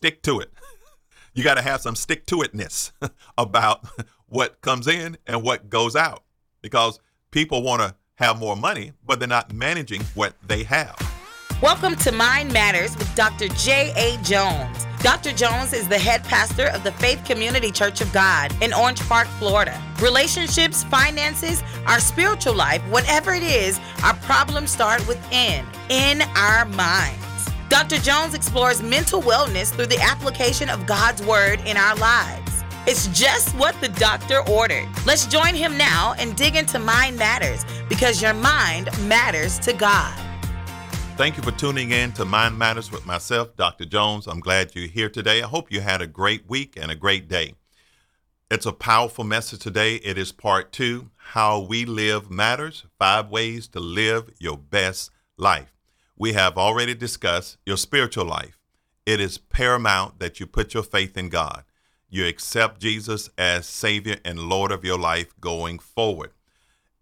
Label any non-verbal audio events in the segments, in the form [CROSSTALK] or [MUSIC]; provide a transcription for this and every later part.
stick to it. [LAUGHS] You got to have some stick to itness [LAUGHS] about [LAUGHS] what comes in and what goes out because people want to have more money, but they're not managing what they have. Welcome to Mind Matters with Dr. J.A. Jones. Dr. Jones is the head pastor of the Faith Community Church of God in Orange Park, Florida. Relationships, finances, our spiritual life, whatever it is, our problems start within, in our minds. Dr. Jones explores mental wellness through the application of God's Word in our lives. It's just what the doctor ordered. Let's join him now and dig into Mind Matters because your mind matters to God. Thank you for tuning in to Mind Matters with myself, Dr. Jones. I'm glad you're here today. I hope you had a great week and a great day. It's a powerful message today. It is part two How We Live Matters Five Ways to Live Your Best Life we have already discussed your spiritual life. It is paramount that you put your faith in God. You accept Jesus as Savior and Lord of your life going forward.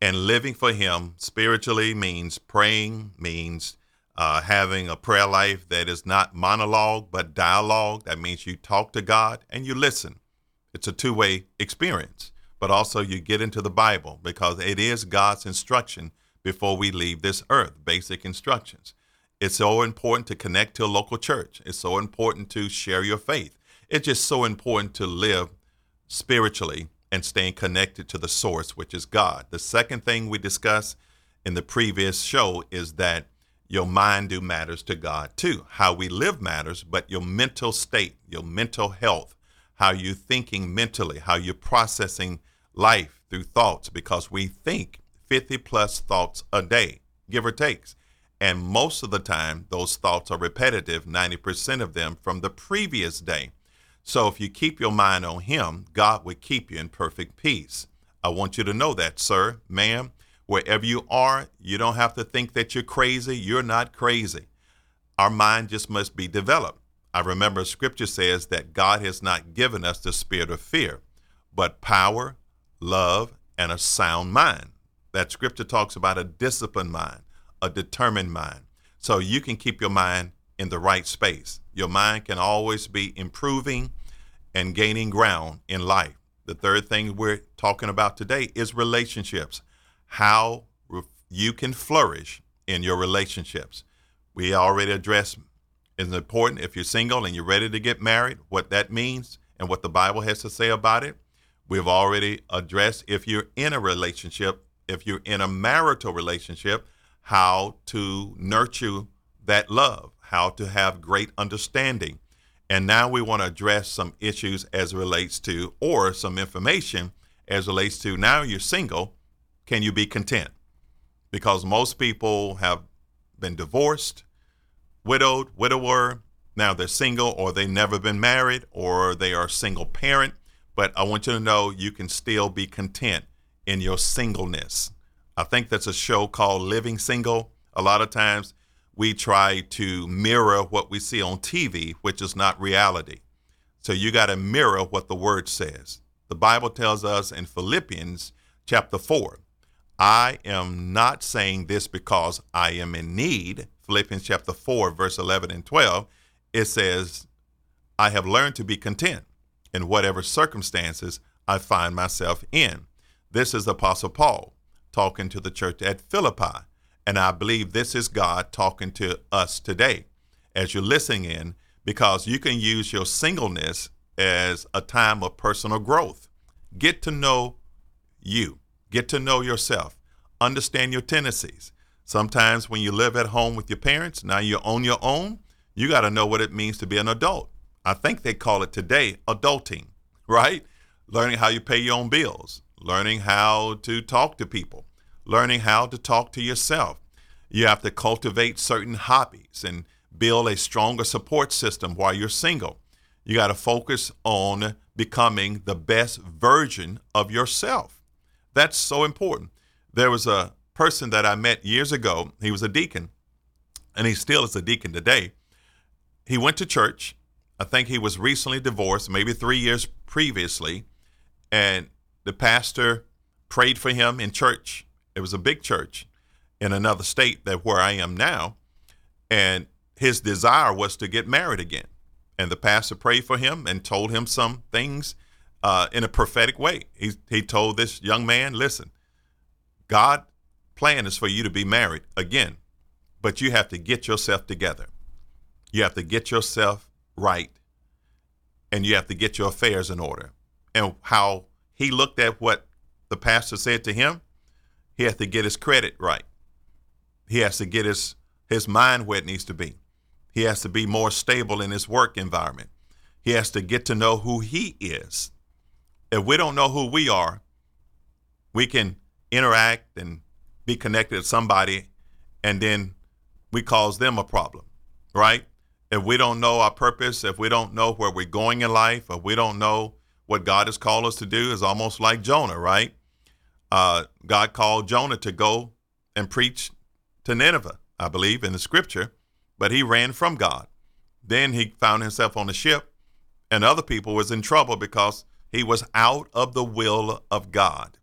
And living for Him spiritually means praying, means uh, having a prayer life that is not monologue but dialogue. That means you talk to God and you listen. It's a two way experience, but also you get into the Bible because it is God's instruction before we leave this earth, basic instructions. It's so important to connect to a local church. It's so important to share your faith. It's just so important to live spiritually and staying connected to the source, which is God. The second thing we discussed in the previous show is that your mind do matters to God too. How we live matters, but your mental state, your mental health, how you're thinking mentally, how you're processing life through thoughts, because we think 50 plus thoughts a day, give or takes. And most of the time, those thoughts are repetitive, 90% of them from the previous day. So if you keep your mind on Him, God will keep you in perfect peace. I want you to know that, sir, ma'am. Wherever you are, you don't have to think that you're crazy. You're not crazy. Our mind just must be developed. I remember scripture says that God has not given us the spirit of fear, but power, love, and a sound mind. That scripture talks about a disciplined mind a determined mind. So you can keep your mind in the right space. Your mind can always be improving and gaining ground in life. The third thing we're talking about today is relationships. How you can flourish in your relationships. We already addressed it's important if you're single and you're ready to get married, what that means and what the Bible has to say about it. We've already addressed if you're in a relationship, if you're in a marital relationship, how to nurture that love, how to have great understanding. And now we want to address some issues as relates to, or some information as relates to now you're single, can you be content? Because most people have been divorced, widowed, widower, now they're single, or they've never been married, or they are a single parent. But I want you to know you can still be content in your singleness. I think that's a show called Living Single. A lot of times we try to mirror what we see on TV, which is not reality. So you got to mirror what the word says. The Bible tells us in Philippians chapter 4, I am not saying this because I am in need. Philippians chapter 4, verse 11 and 12, it says, I have learned to be content in whatever circumstances I find myself in. This is Apostle Paul talking to the church at Philippi. And I believe this is God talking to us today as you're listening in, because you can use your singleness as a time of personal growth. Get to know you, get to know yourself, understand your tendencies. Sometimes when you live at home with your parents, now you're on your own, you got to know what it means to be an adult. I think they call it today adulting, [LAUGHS] right? Learning how you pay your own bills, learning how to talk to people, learning how to talk to yourself. You have to cultivate certain hobbies and build a stronger support system while you're single. You got to focus on becoming the best version of yourself. That's so important. There was a person that I met years ago. He was a deacon, and he still is a deacon today. He went to church. I think he was recently divorced, maybe three years previously, and the pastor prayed for him in church it was a big church in another state that where I am now, and his desire was to get married again. And the pastor prayed for him and told him some things uh, in a prophetic way. He, he told this young man, listen, God plan is for you to be married again, but you have to get yourself together. You have to get yourself right and you have to get your affairs in order. And how he looked at what the pastor said to him, he has to get his credit right. He has to get his his mind where it needs to be. He has to be more stable in his work environment. He has to get to know who he is. If we don't know who we are, we can interact and be connected to somebody and then we cause them a problem, right? if we don't know our purpose, if we don't know where we're going in life, if we don't know what God has called us to do, is almost like Jonah, right? Uh, God called Jonah to go and preach to Nineveh, I believe, in the scripture, but he ran from God. Then he found himself on a ship, and other people was in trouble because he was out of the will of God.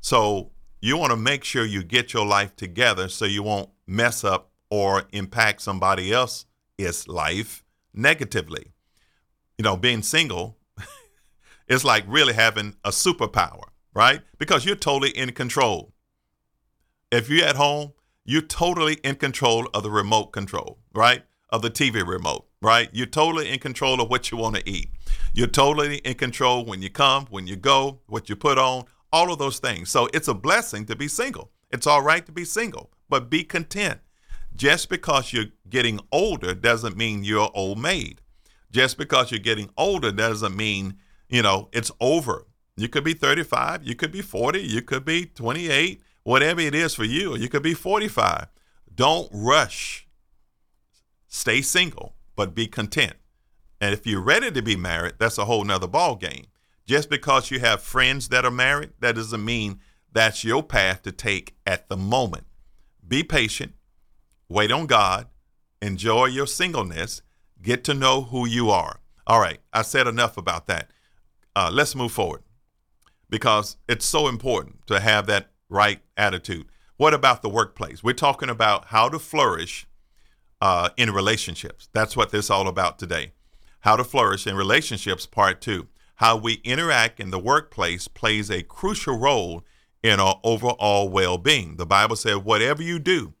So you want to make sure you get your life together so you won't mess up or impact somebody else's life negatively. You know, being single [LAUGHS] is like really having a superpower, right? Because you're totally in control. If you're at home, you're totally in control of the remote control, right? Of the TV remote, right? You're totally in control of what you want to eat. You're totally in control when you come, when you go, what you put on, all of those things. So it's a blessing to be single. It's all right to be single, but be content. Just because you're getting older doesn't mean you're old maid. Just because you're getting older doesn't mean, you know, it's over. You could be 35, you could be 40, you could be 28, whatever it is for you, you could be 45. Don't rush. Stay single, but be content. And if you're ready to be married, that's a whole nother ball game. Just because you have friends that are married, that doesn't mean that's your path to take at the moment. Be patient, wait on God, enjoy your singleness, get to know who you are. All right, I said enough about that. Uh, let's move forward because it's so important to have that right attitude. What about the workplace? We're talking about how to flourish uh, in relationships. That's what this is all about today. How to flourish in relationships, part two. How we interact in the workplace plays a crucial role in our overall well being. The Bible says, whatever you do,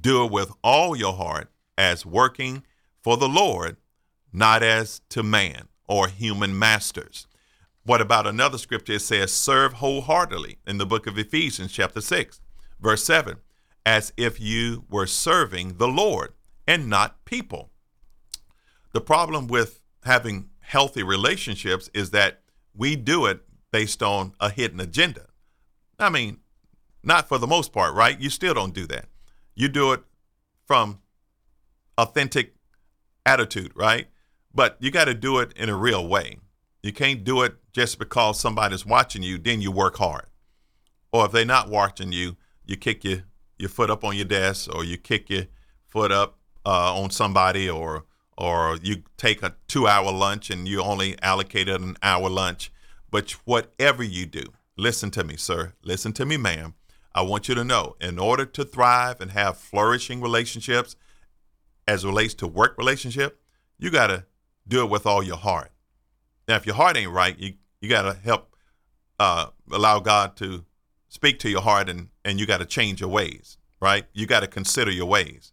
do it with all your heart as working for the Lord, not as to man or human masters. What about another scripture? It says, serve wholeheartedly in the book of Ephesians, chapter 6, verse 7, as if you were serving the Lord and not people. The problem with having healthy relationships is that we do it based on a hidden agenda. I mean, not for the most part, right? You still don't do that. You do it from authentic attitude, right? But you got to do it in a real way. You can't do it just because somebody's watching you, then you work hard. Or if they're not watching you, you kick your, your foot up on your desk or you kick your foot up uh, on somebody or or you take a two hour lunch and you only allocated an hour lunch. But whatever you do, listen to me, sir. Listen to me, ma'am. I want you to know in order to thrive and have flourishing relationships as relates to work relationship, you got to do it with all your heart. Now, if your heart ain't right, you, you got to help uh, allow God to speak to your heart and, and you got to change your ways, right? You got to consider your ways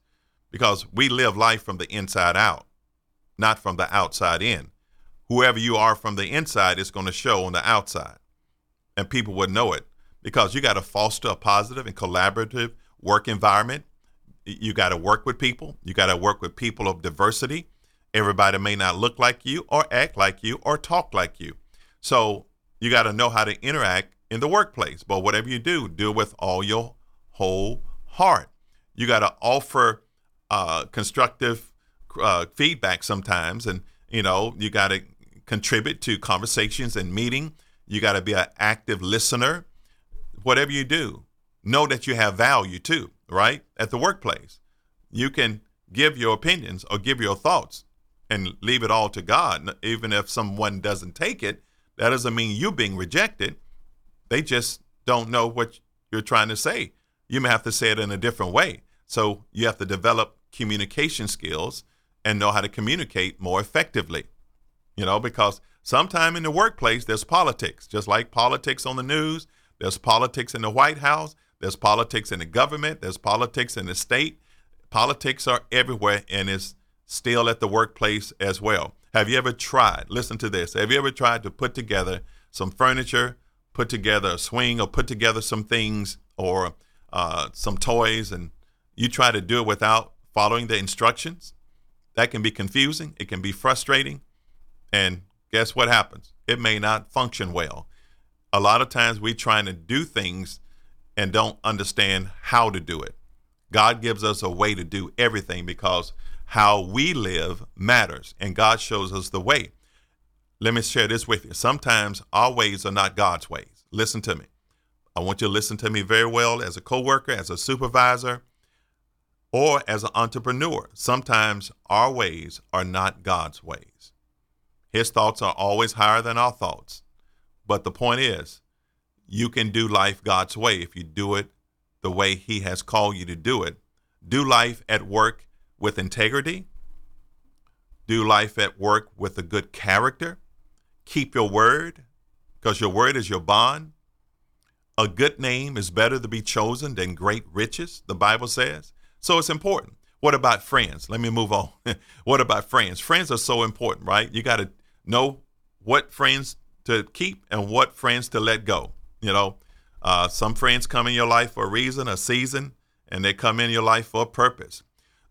because we live life from the inside out, not from the outside in. Whoever you are from the inside is going to show on the outside, and people would know it because you got to foster a positive and collaborative work environment. You got to work with people. You got to work with people of diversity. Everybody may not look like you or act like you or talk like you. So you got to know how to interact in the workplace. But whatever you do, do it with all your whole heart. You got to offer uh, constructive uh, feedback sometimes, and you know you got to contribute to conversations and meeting. You got to be an active listener whatever you do, know that you have value too, right? At the workplace, you can give your opinions or give your thoughts and leave it all to God. Even if someone doesn't take it, that doesn't mean you being rejected. They just don't know what you're trying to say. You may have to say it in a different way. So you have to develop communication skills and know how to communicate more effectively. You know, because sometime in the workplace there's politics, just like politics on the news, there's politics in the White House, there's politics in the government, there's politics in the state. Politics are everywhere and it's still at the workplace as well. Have you ever tried, listen to this, have you ever tried to put together some furniture, put together a swing, or put together some things or uh, some toys, and you try to do it without following the instructions? That can be confusing, it can be frustrating, and guess what happens? It may not function well. A lot of times we trying to do things and don't understand how to do it. God gives us a way to do everything because how we live matters, and God shows us the way. Let me share this with you. Sometimes our ways are not God's ways. Listen to me. I want you to listen to me very well as a coworker, as a supervisor, or as an entrepreneur. Sometimes our ways are not God's ways. His thoughts are always higher than our thoughts. But the point is, you can do life God's way if you do it the way He has called you to do it. Do life at work with integrity. Do life at work with a good character. Keep your word, because your word is your bond. A good name is better to be chosen than great riches, the Bible says. So it's important. What about friends? Let me move on. [LAUGHS] what about friends? Friends are so important, right? You got to know what friends to keep and what friends to let go. You know, uh, some friends come in your life for a reason, a season, and they come in your life for a purpose.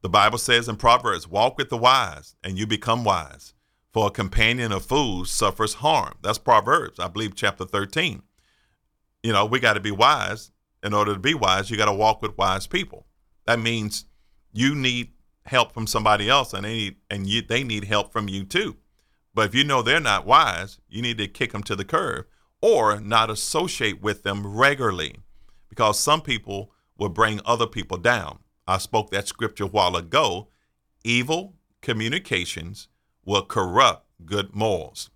The Bible says in Proverbs, walk with the wise and you become wise. For a companion of fools suffers harm. That's Proverbs, I believe, chapter 13. You know, we got to be wise. In order to be wise, you got to walk with wise people. That means you need help from somebody else and they need, and you, they need help from you too. But if you know they're not wise, you need to kick them to the curb or not associate with them regularly because some people will bring other people down. I spoke that scripture a while ago. Evil communications will corrupt good morals.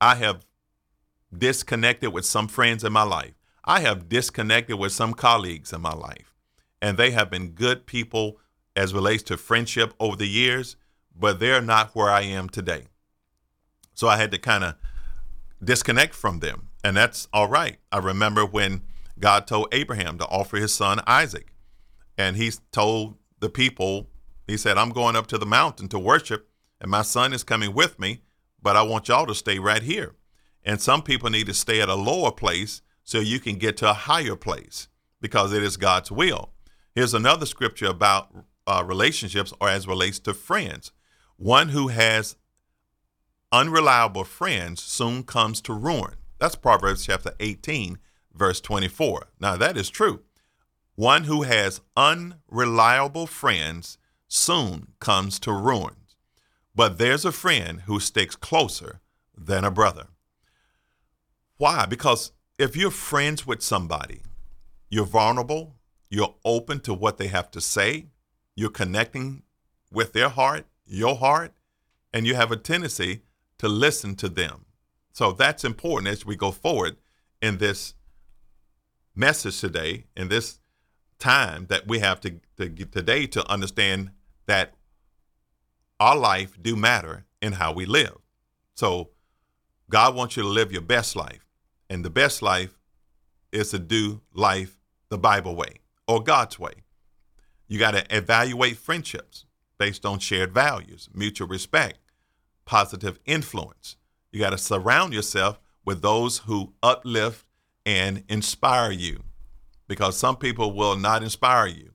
I have disconnected with some friends in my life. I have disconnected with some colleagues in my life. And they have been good people as relates to friendship over the years, but they're not where I am today. So I had to kind of disconnect from them. And that's all right. I remember when God told Abraham to offer his son Isaac. And he told the people, he said, I'm going up to the mountain to worship, and my son is coming with me, but I want y'all to stay right here. And some people need to stay at a lower place so you can get to a higher place because it is God's will. Here's another scripture about uh, relationships or as relates to friends. One who has unreliable friends soon comes to ruin. That's Proverbs chapter 18, verse 24. Now, that is true. One who has unreliable friends soon comes to ruins, But there's a friend who sticks closer than a brother. Why? Because if you're friends with somebody, you're vulnerable, you're open to what they have to say, you're connecting with their heart, your heart, and you have a tendency to listen to them. So that's important as we go forward in this message today, in this time that we have to, to today to understand that our life do matter in how we live. So God wants you to live your best life. And the best life is to do life the Bible way or God's way. You got to evaluate friendships based on shared values, mutual respect, positive influence. You got to surround yourself with those who uplift and inspire you because some people will not inspire you.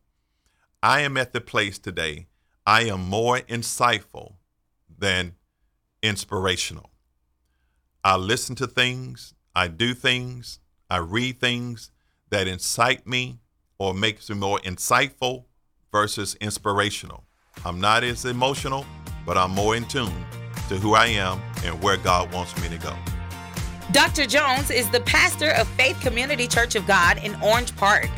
I am at the place today, I am more insightful than inspirational. I listen to things, I do things, I read things that incite me or makes me more insightful versus inspirational. I'm not as emotional, but I'm more in tune to who I am and where God wants me to go. Dr. Jones is the pastor of Faith Community Church of God in Orange Park,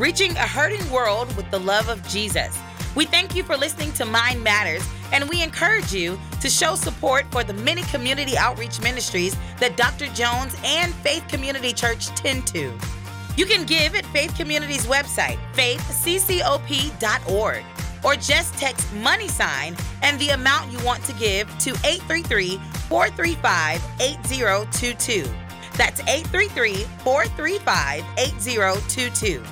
reaching a hurting world with the love of Jesus. We thank you for listening to Mind Matters, and we encourage you to show support for the many community outreach ministries that Dr. Jones and Faith Community Church tend to. You can give at Faith Community's website, faithccop.org. or just text money sign and the amount you want to give to 833 435 8022. That's 833 435 8022.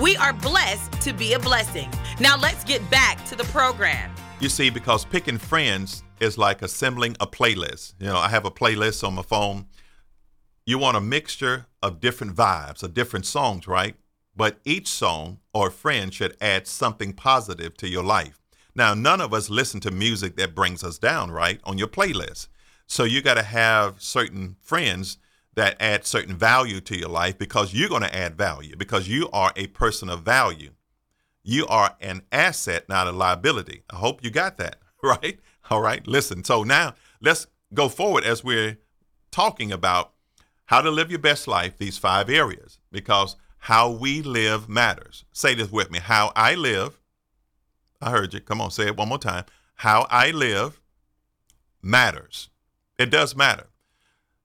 We are blessed to be a blessing. Now let's get back to the program. You see, because picking friends is like assembling a playlist. You know, I have a playlist on my phone. You want a mixture of different vibes, of different songs, right? But each song or friend should add something positive to your life. Now, none of us listen to music that brings us down, right? On your playlist. So you got to have certain friends that add certain value to your life because you're going to add value because you are a person of value. You are an asset, not a liability. I hope you got that, [LAUGHS] right? All right, listen. So now let's go forward as we're talking about how to live your best life, these five areas, because how we live matters. Say this with me how I live, I heard you. Come on, say it one more time. How I live matters. It does matter.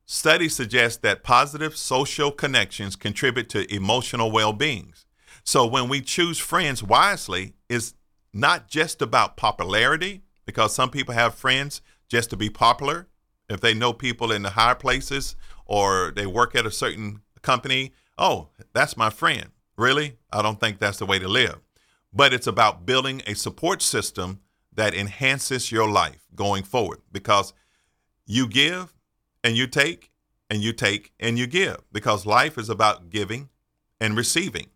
Studies suggest that positive social connections contribute to emotional well being. So when we choose friends wisely, it's not just about popularity, because some people have friends just to be popular. If they know people in the higher places or they work at a certain company, oh, that's my friend. Really? I don't think that's the way to live. But it's about building a support system that enhances your life going forward because you give and you take and you take and you give because life is about giving and receiving,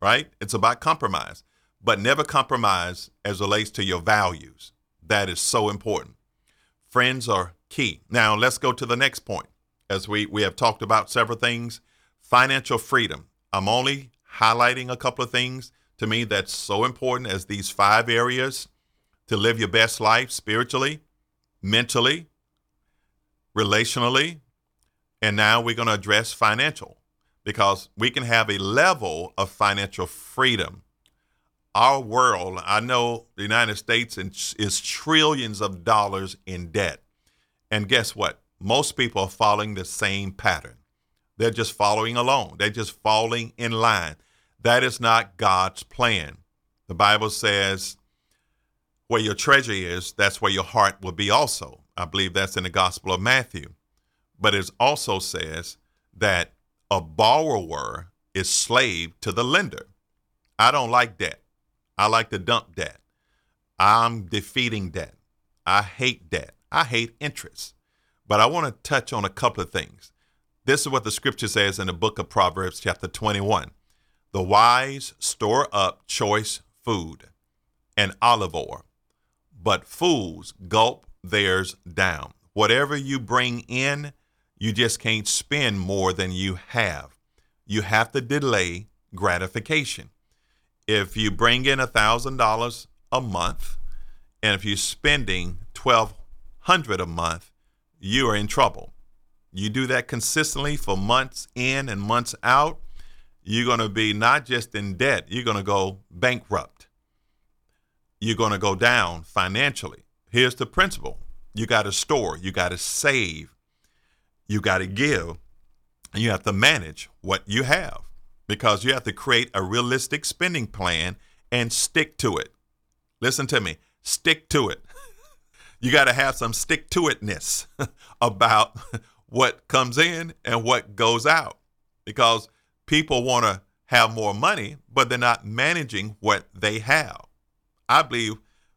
right? It's about compromise, but never compromise as relates to your values. That is so important. Friends are key. Now, let's go to the next point. As we, we have talked about several things, financial freedom. I'm only highlighting a couple of things to me that's so important as these five areas to live your best life spiritually, mentally, relationally, and now we're going to address financial because we can have a level of financial freedom our world, I know the United States is trillions of dollars in debt. And guess what? Most people are following the same pattern. They're just following along, they're just falling in line. That is not God's plan. The Bible says, where your treasure is, that's where your heart will be also. I believe that's in the Gospel of Matthew. But it also says that a borrower is slave to the lender. I don't like debt. I like to dump debt. I'm defeating debt. I hate debt. I hate interest. But I want to touch on a couple of things. This is what the scripture says in the book of Proverbs, chapter 21. The wise store up choice food and olive oil, but fools gulp theirs down. Whatever you bring in, you just can't spend more than you have. You have to delay gratification if you bring in $1,000 a month and if you're spending 1200 a month, you are in trouble. You do that consistently for months in and months out, you're going to be not just in debt, you're going to go bankrupt. You're going to go down financially. Here's the principle you got to store, you got to save, you got to give, and you have to manage what you have because you have to create a realistic spending plan and stick to it. Listen to me, stick to it. [LAUGHS] you got to have some stick to itness [LAUGHS] about what comes in and what goes out because people want to have more money, but they're not managing what they have. I believe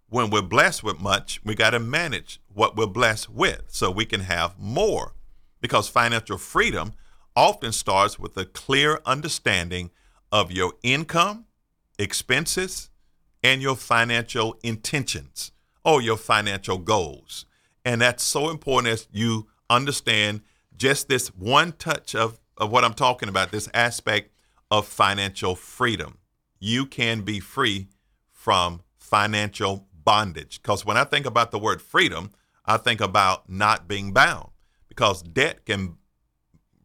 when we're blessed with much, we got to manage what we're blessed with so we can have more because financial freedom often starts with a clear understanding of your income, expenses, and your financial intentions or your financial goals. And that's so important as you understand just this one touch of, of what I'm talking about, this aspect of financial freedom. You can be free from financial bondage. Because when I think about the word freedom, I think about not being bound because debt can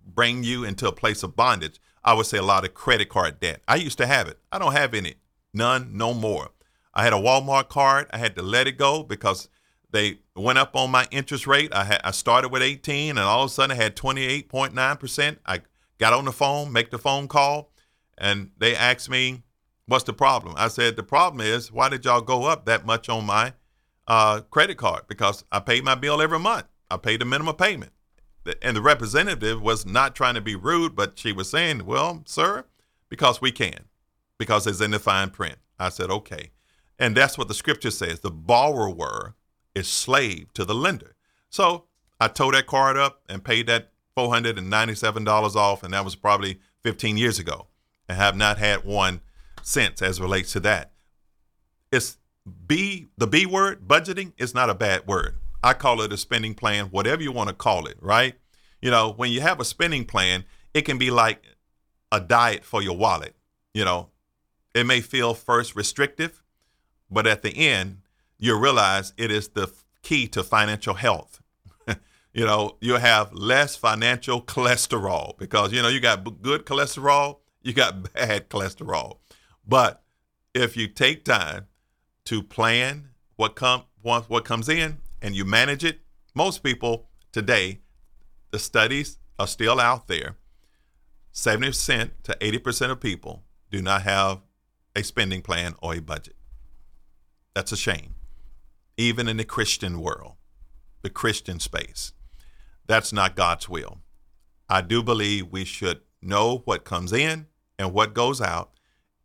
bring you into a place of bondage. I would say a lot of credit card debt. I used to have it. I don't have any. None, no more. I had a Walmart card. I had to let it go because they went up on my interest rate. I had I started with 18 and all of a sudden I had 28.9%. I got on the phone, make the phone call, and they asked me, What's the problem? I said, The problem is, why did y'all go up that much on my uh, credit card? Because I pay my bill every month. I paid the minimum payment. And the representative was not trying to be rude, but she was saying, Well, sir, because we can, because it's in the fine print. I said, Okay. And that's what the scripture says the borrower is slave to the lender. So I towed that card up and paid that $497 off, and that was probably 15 years ago, and have not had one since as relates to that. It's B, the B word, budgeting, is not a bad word. I call it a spending plan, whatever you want to call it, right? You know, when you have a spending plan, it can be like a diet for your wallet. You know, it may feel first restrictive, but at the end, you realize it is the key to financial health. [LAUGHS] you know, you have less financial [LAUGHS] cholesterol because, you know, you got good cholesterol, you got [LAUGHS] bad cholesterol. But if you take time to plan what come what comes in and you manage it, most people today, the studies are still out there. 70% to 80% of people do not have a spending plan or a budget. That's a shame. Even in the Christian world, the Christian space, that's not God's will. I do believe we should know what comes in and what goes out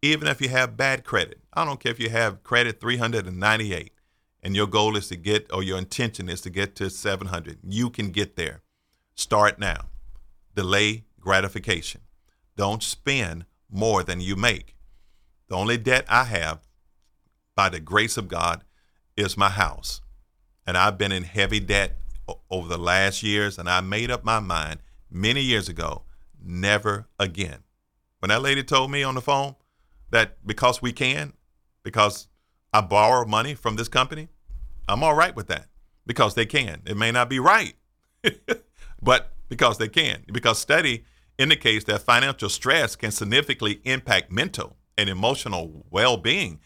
even if you have bad credit. I don't care if you have credit 398 and your goal is to get, or your intention is to get to 700. You can get there. Start now. Delay gratification. Don't spend more than you make. The only debt I have, by the grace of God, is my house. And I've been in heavy debt over the last years, and I made up my mind many years ago never again. When that lady told me on the phone, that because we can, because I borrow money from this company, I'm all right with that because they can. It may not be right, [LAUGHS] but because they can. Because study indicates that financial stress can significantly impact mental and emotional well being.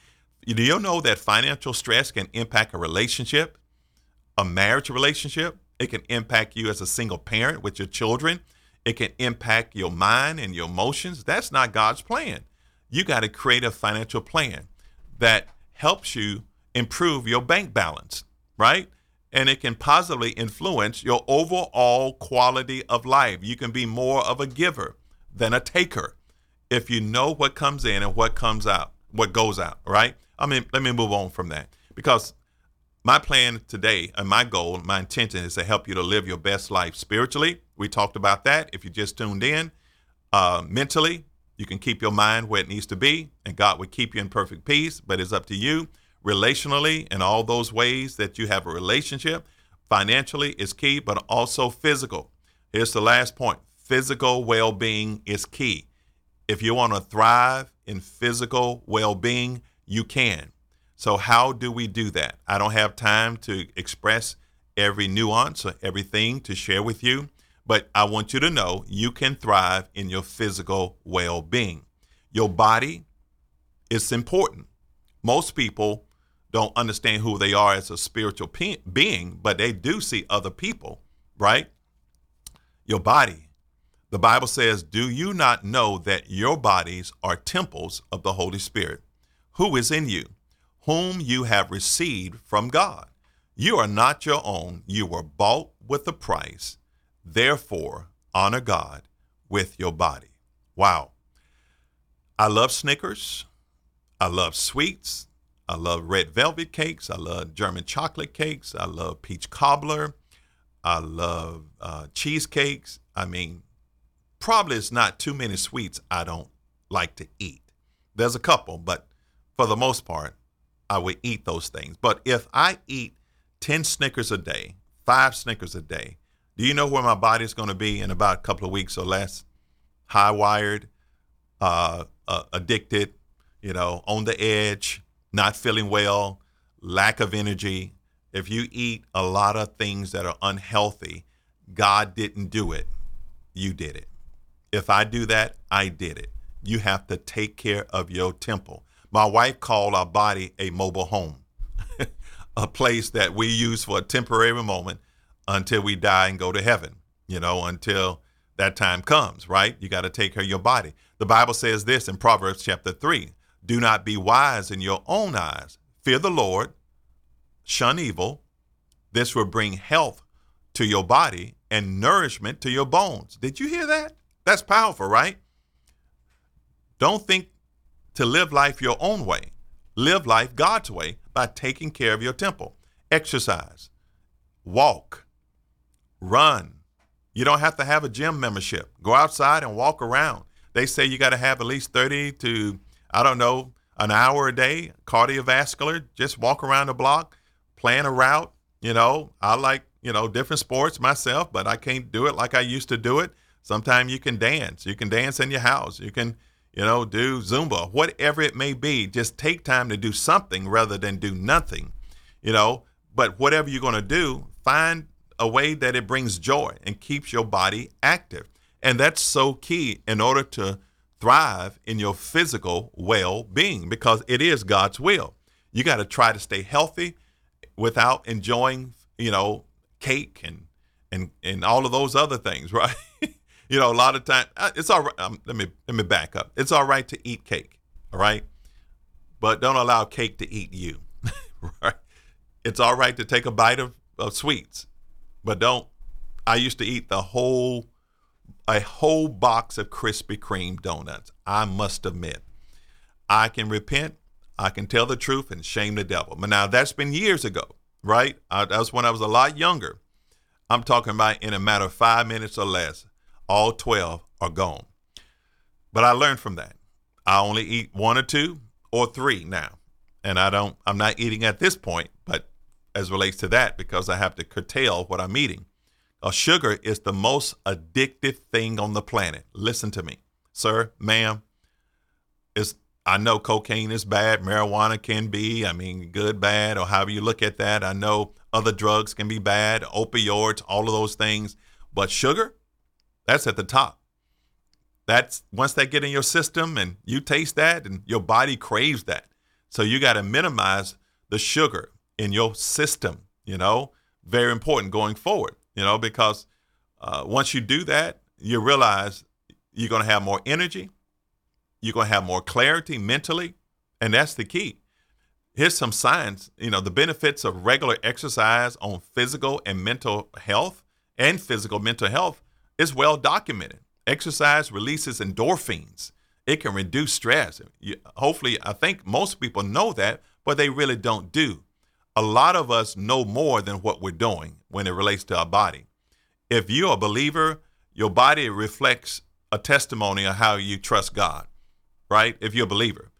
Do you know that financial stress can impact a relationship, a marriage relationship? It can impact you as a single parent with your children. It can impact your mind and your emotions. That's not God's plan you got to create a financial plan that helps you improve your bank balance, right? And it can positively influence your overall quality of life. You can be more of a giver than a taker if you know what comes in and what comes out, what goes out, right? I mean, let me move on from that because my plan today and my goal, my intention is to help you to live your best life spiritually. We talked about that if you just tuned in. Uh, mentally, you can keep your mind where it needs to be, and God will keep you in perfect peace, but it's up to you. Relationally, in all those ways that you have a relationship, financially is key, but also physical. Here's the last point physical well being is key. If you want to thrive in physical well being, you can. So, how do we do that? I don't have time to express every nuance or everything to share with you. But I want you to know you can thrive in your physical well being. Your body is important. Most people don't understand who they are as a spiritual pe- being, but they do see other people, right? Your body. The Bible says, Do you not know that your bodies are temples of the Holy Spirit, who is in you, whom you have received from God? You are not your own, you were bought with a price. Therefore, honor God with your body. Wow. I love Snickers. I love sweets. I love red velvet cakes. I love German chocolate cakes. I love peach cobbler. I love uh, cheesecakes. I mean, probably it's not too many sweets I don't like to eat. There's a couple, but for the most part, I would eat those things. But if I eat 10 Snickers a day, five Snickers a day, do you know where my body is going to be in about a couple of weeks or less? High wired, uh, uh, addicted, you know, on the edge, not feeling well, lack of energy. If you eat a lot of things that are unhealthy, God didn't do it. You did it. If I do that, I did it. You have to take care of your temple. My wife called our body a mobile home, [LAUGHS] a place that we use for a temporary moment until we die and go to heaven, you know, until that time comes, right? You got to take care of your body. The Bible says this in Proverbs chapter 3 Do not be wise in your own eyes. Fear the Lord, shun evil. This will bring health to your body and nourishment to your bones. Did you hear that? That's powerful, right? Don't think to live life your own way. Live life God's way by taking care of your temple. Exercise, walk, run. You don't have to have a gym membership. Go outside and walk around. They say you got to have at least 30 to, I don't know, an hour a day, cardiovascular, just walk around the block, plan a route. You know, I like, you know, different sports myself, but I can't do it like I used to do it. Sometimes you can dance. You can dance in your house. You can, you know, do Zumba, whatever it may be. Just take time to do something rather than do nothing, you know. But whatever you're going to do, find a way that it brings joy and keeps your body active. And that's so key in order to thrive in your physical well being because it is God's will. You got to try to stay healthy without enjoying, you know, cake and and and all of those other things, [LAUGHS] right? You know, a lot of time uh, it's all right. Um, let me let me back up. It's all right to eat cake, all right, but don't allow cake to eat you, [LAUGHS] right? It's all right to take a bite of, of sweets, but don't. I used to eat the whole a whole box of Krispy Kreme donuts. I must admit, I can repent, I can tell the truth, and shame the devil. But now that's been years ago, right? I, that was when I was a lot younger. I'm talking about in a matter of five minutes or less, all 12 are gone. But I learned from that. I only eat one or two or three now. And I don't, I'm not eating at this point, but as relates to that, because I have to curtail what I'm eating. Uh, sugar is the most addictive thing on the planet. Listen to me, sir, ma'am. It's, I know cocaine is bad, marijuana can be, I mean, good, bad, or however you look at that. I know other drugs can be bad, opioids, all of those things. But sugar, that's at the top. That's once they get in your system and you taste that and your body craves that. So you got to minimize the sugar in your system, you know, very important going forward you know, because uh, once you do that, you realize you're going to have more energy, you're going to have more clarity mentally, and that's the key. Here's some science, you know, the benefits of regular exercise on physical and mental health and physical mental health is well documented. Exercise releases endorphins. It can reduce stress. Hopefully, I think most people know that, but they really don't do a lot of us know more than what we're doing when it relates to our body. If you're a believer, your body reflects a testimony of how you trust God, right? If you're a believer.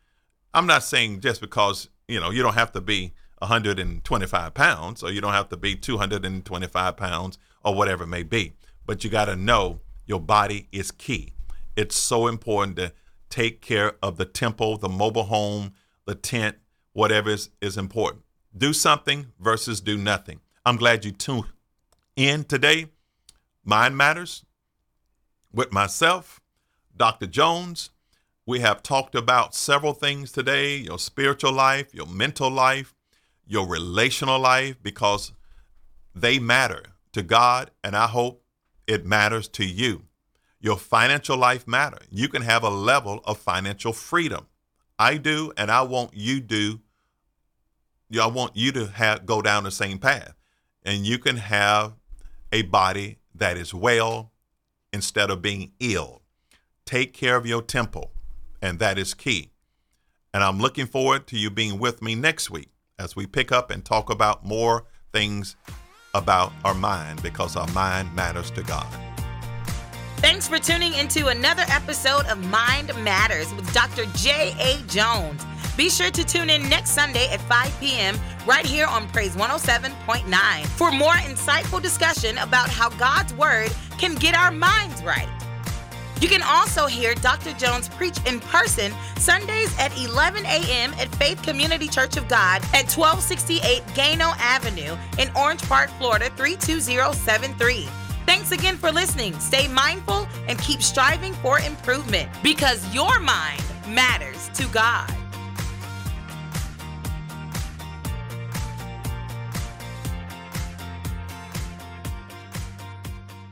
I'm not saying just because, you know, you don't have to be 125 pounds or you don't have to be 225 pounds or whatever it may be, but you got to know your body is key. It's so important to take care of the temple, the mobile home, the tent, whatever is, is important do something versus do nothing. I'm glad you tuned in today. Mind Matters with myself, Dr. Jones. We have talked about several things today your spiritual life, your mental life, your relational life, because they matter to God, and I hope it matters to you. Your financial life matter. You can have a level of financial freedom. I do, and I want you do I want you to have go down the same path, and you can have a body that is well instead of being ill. Take care of your temple, and that is key. And I'm looking forward to you being with me next week as we pick up and talk about more things about our mind because our mind matters to God. Thanks for tuning into another episode of Mind Matters with Dr. J.A. Jones. Be sure to tune in next Sunday at 5 p.m. right here on Praise 107.9 for more insightful discussion about how God's Word can get our minds right. You can also hear Dr. Jones preach in person Sundays at 11 a.m. at Faith Community Church of God at 1268 Gano Avenue in Orange Park, Florida 32073. Thanks again for listening. Stay mindful and keep striving for improvement because your mind matters to God.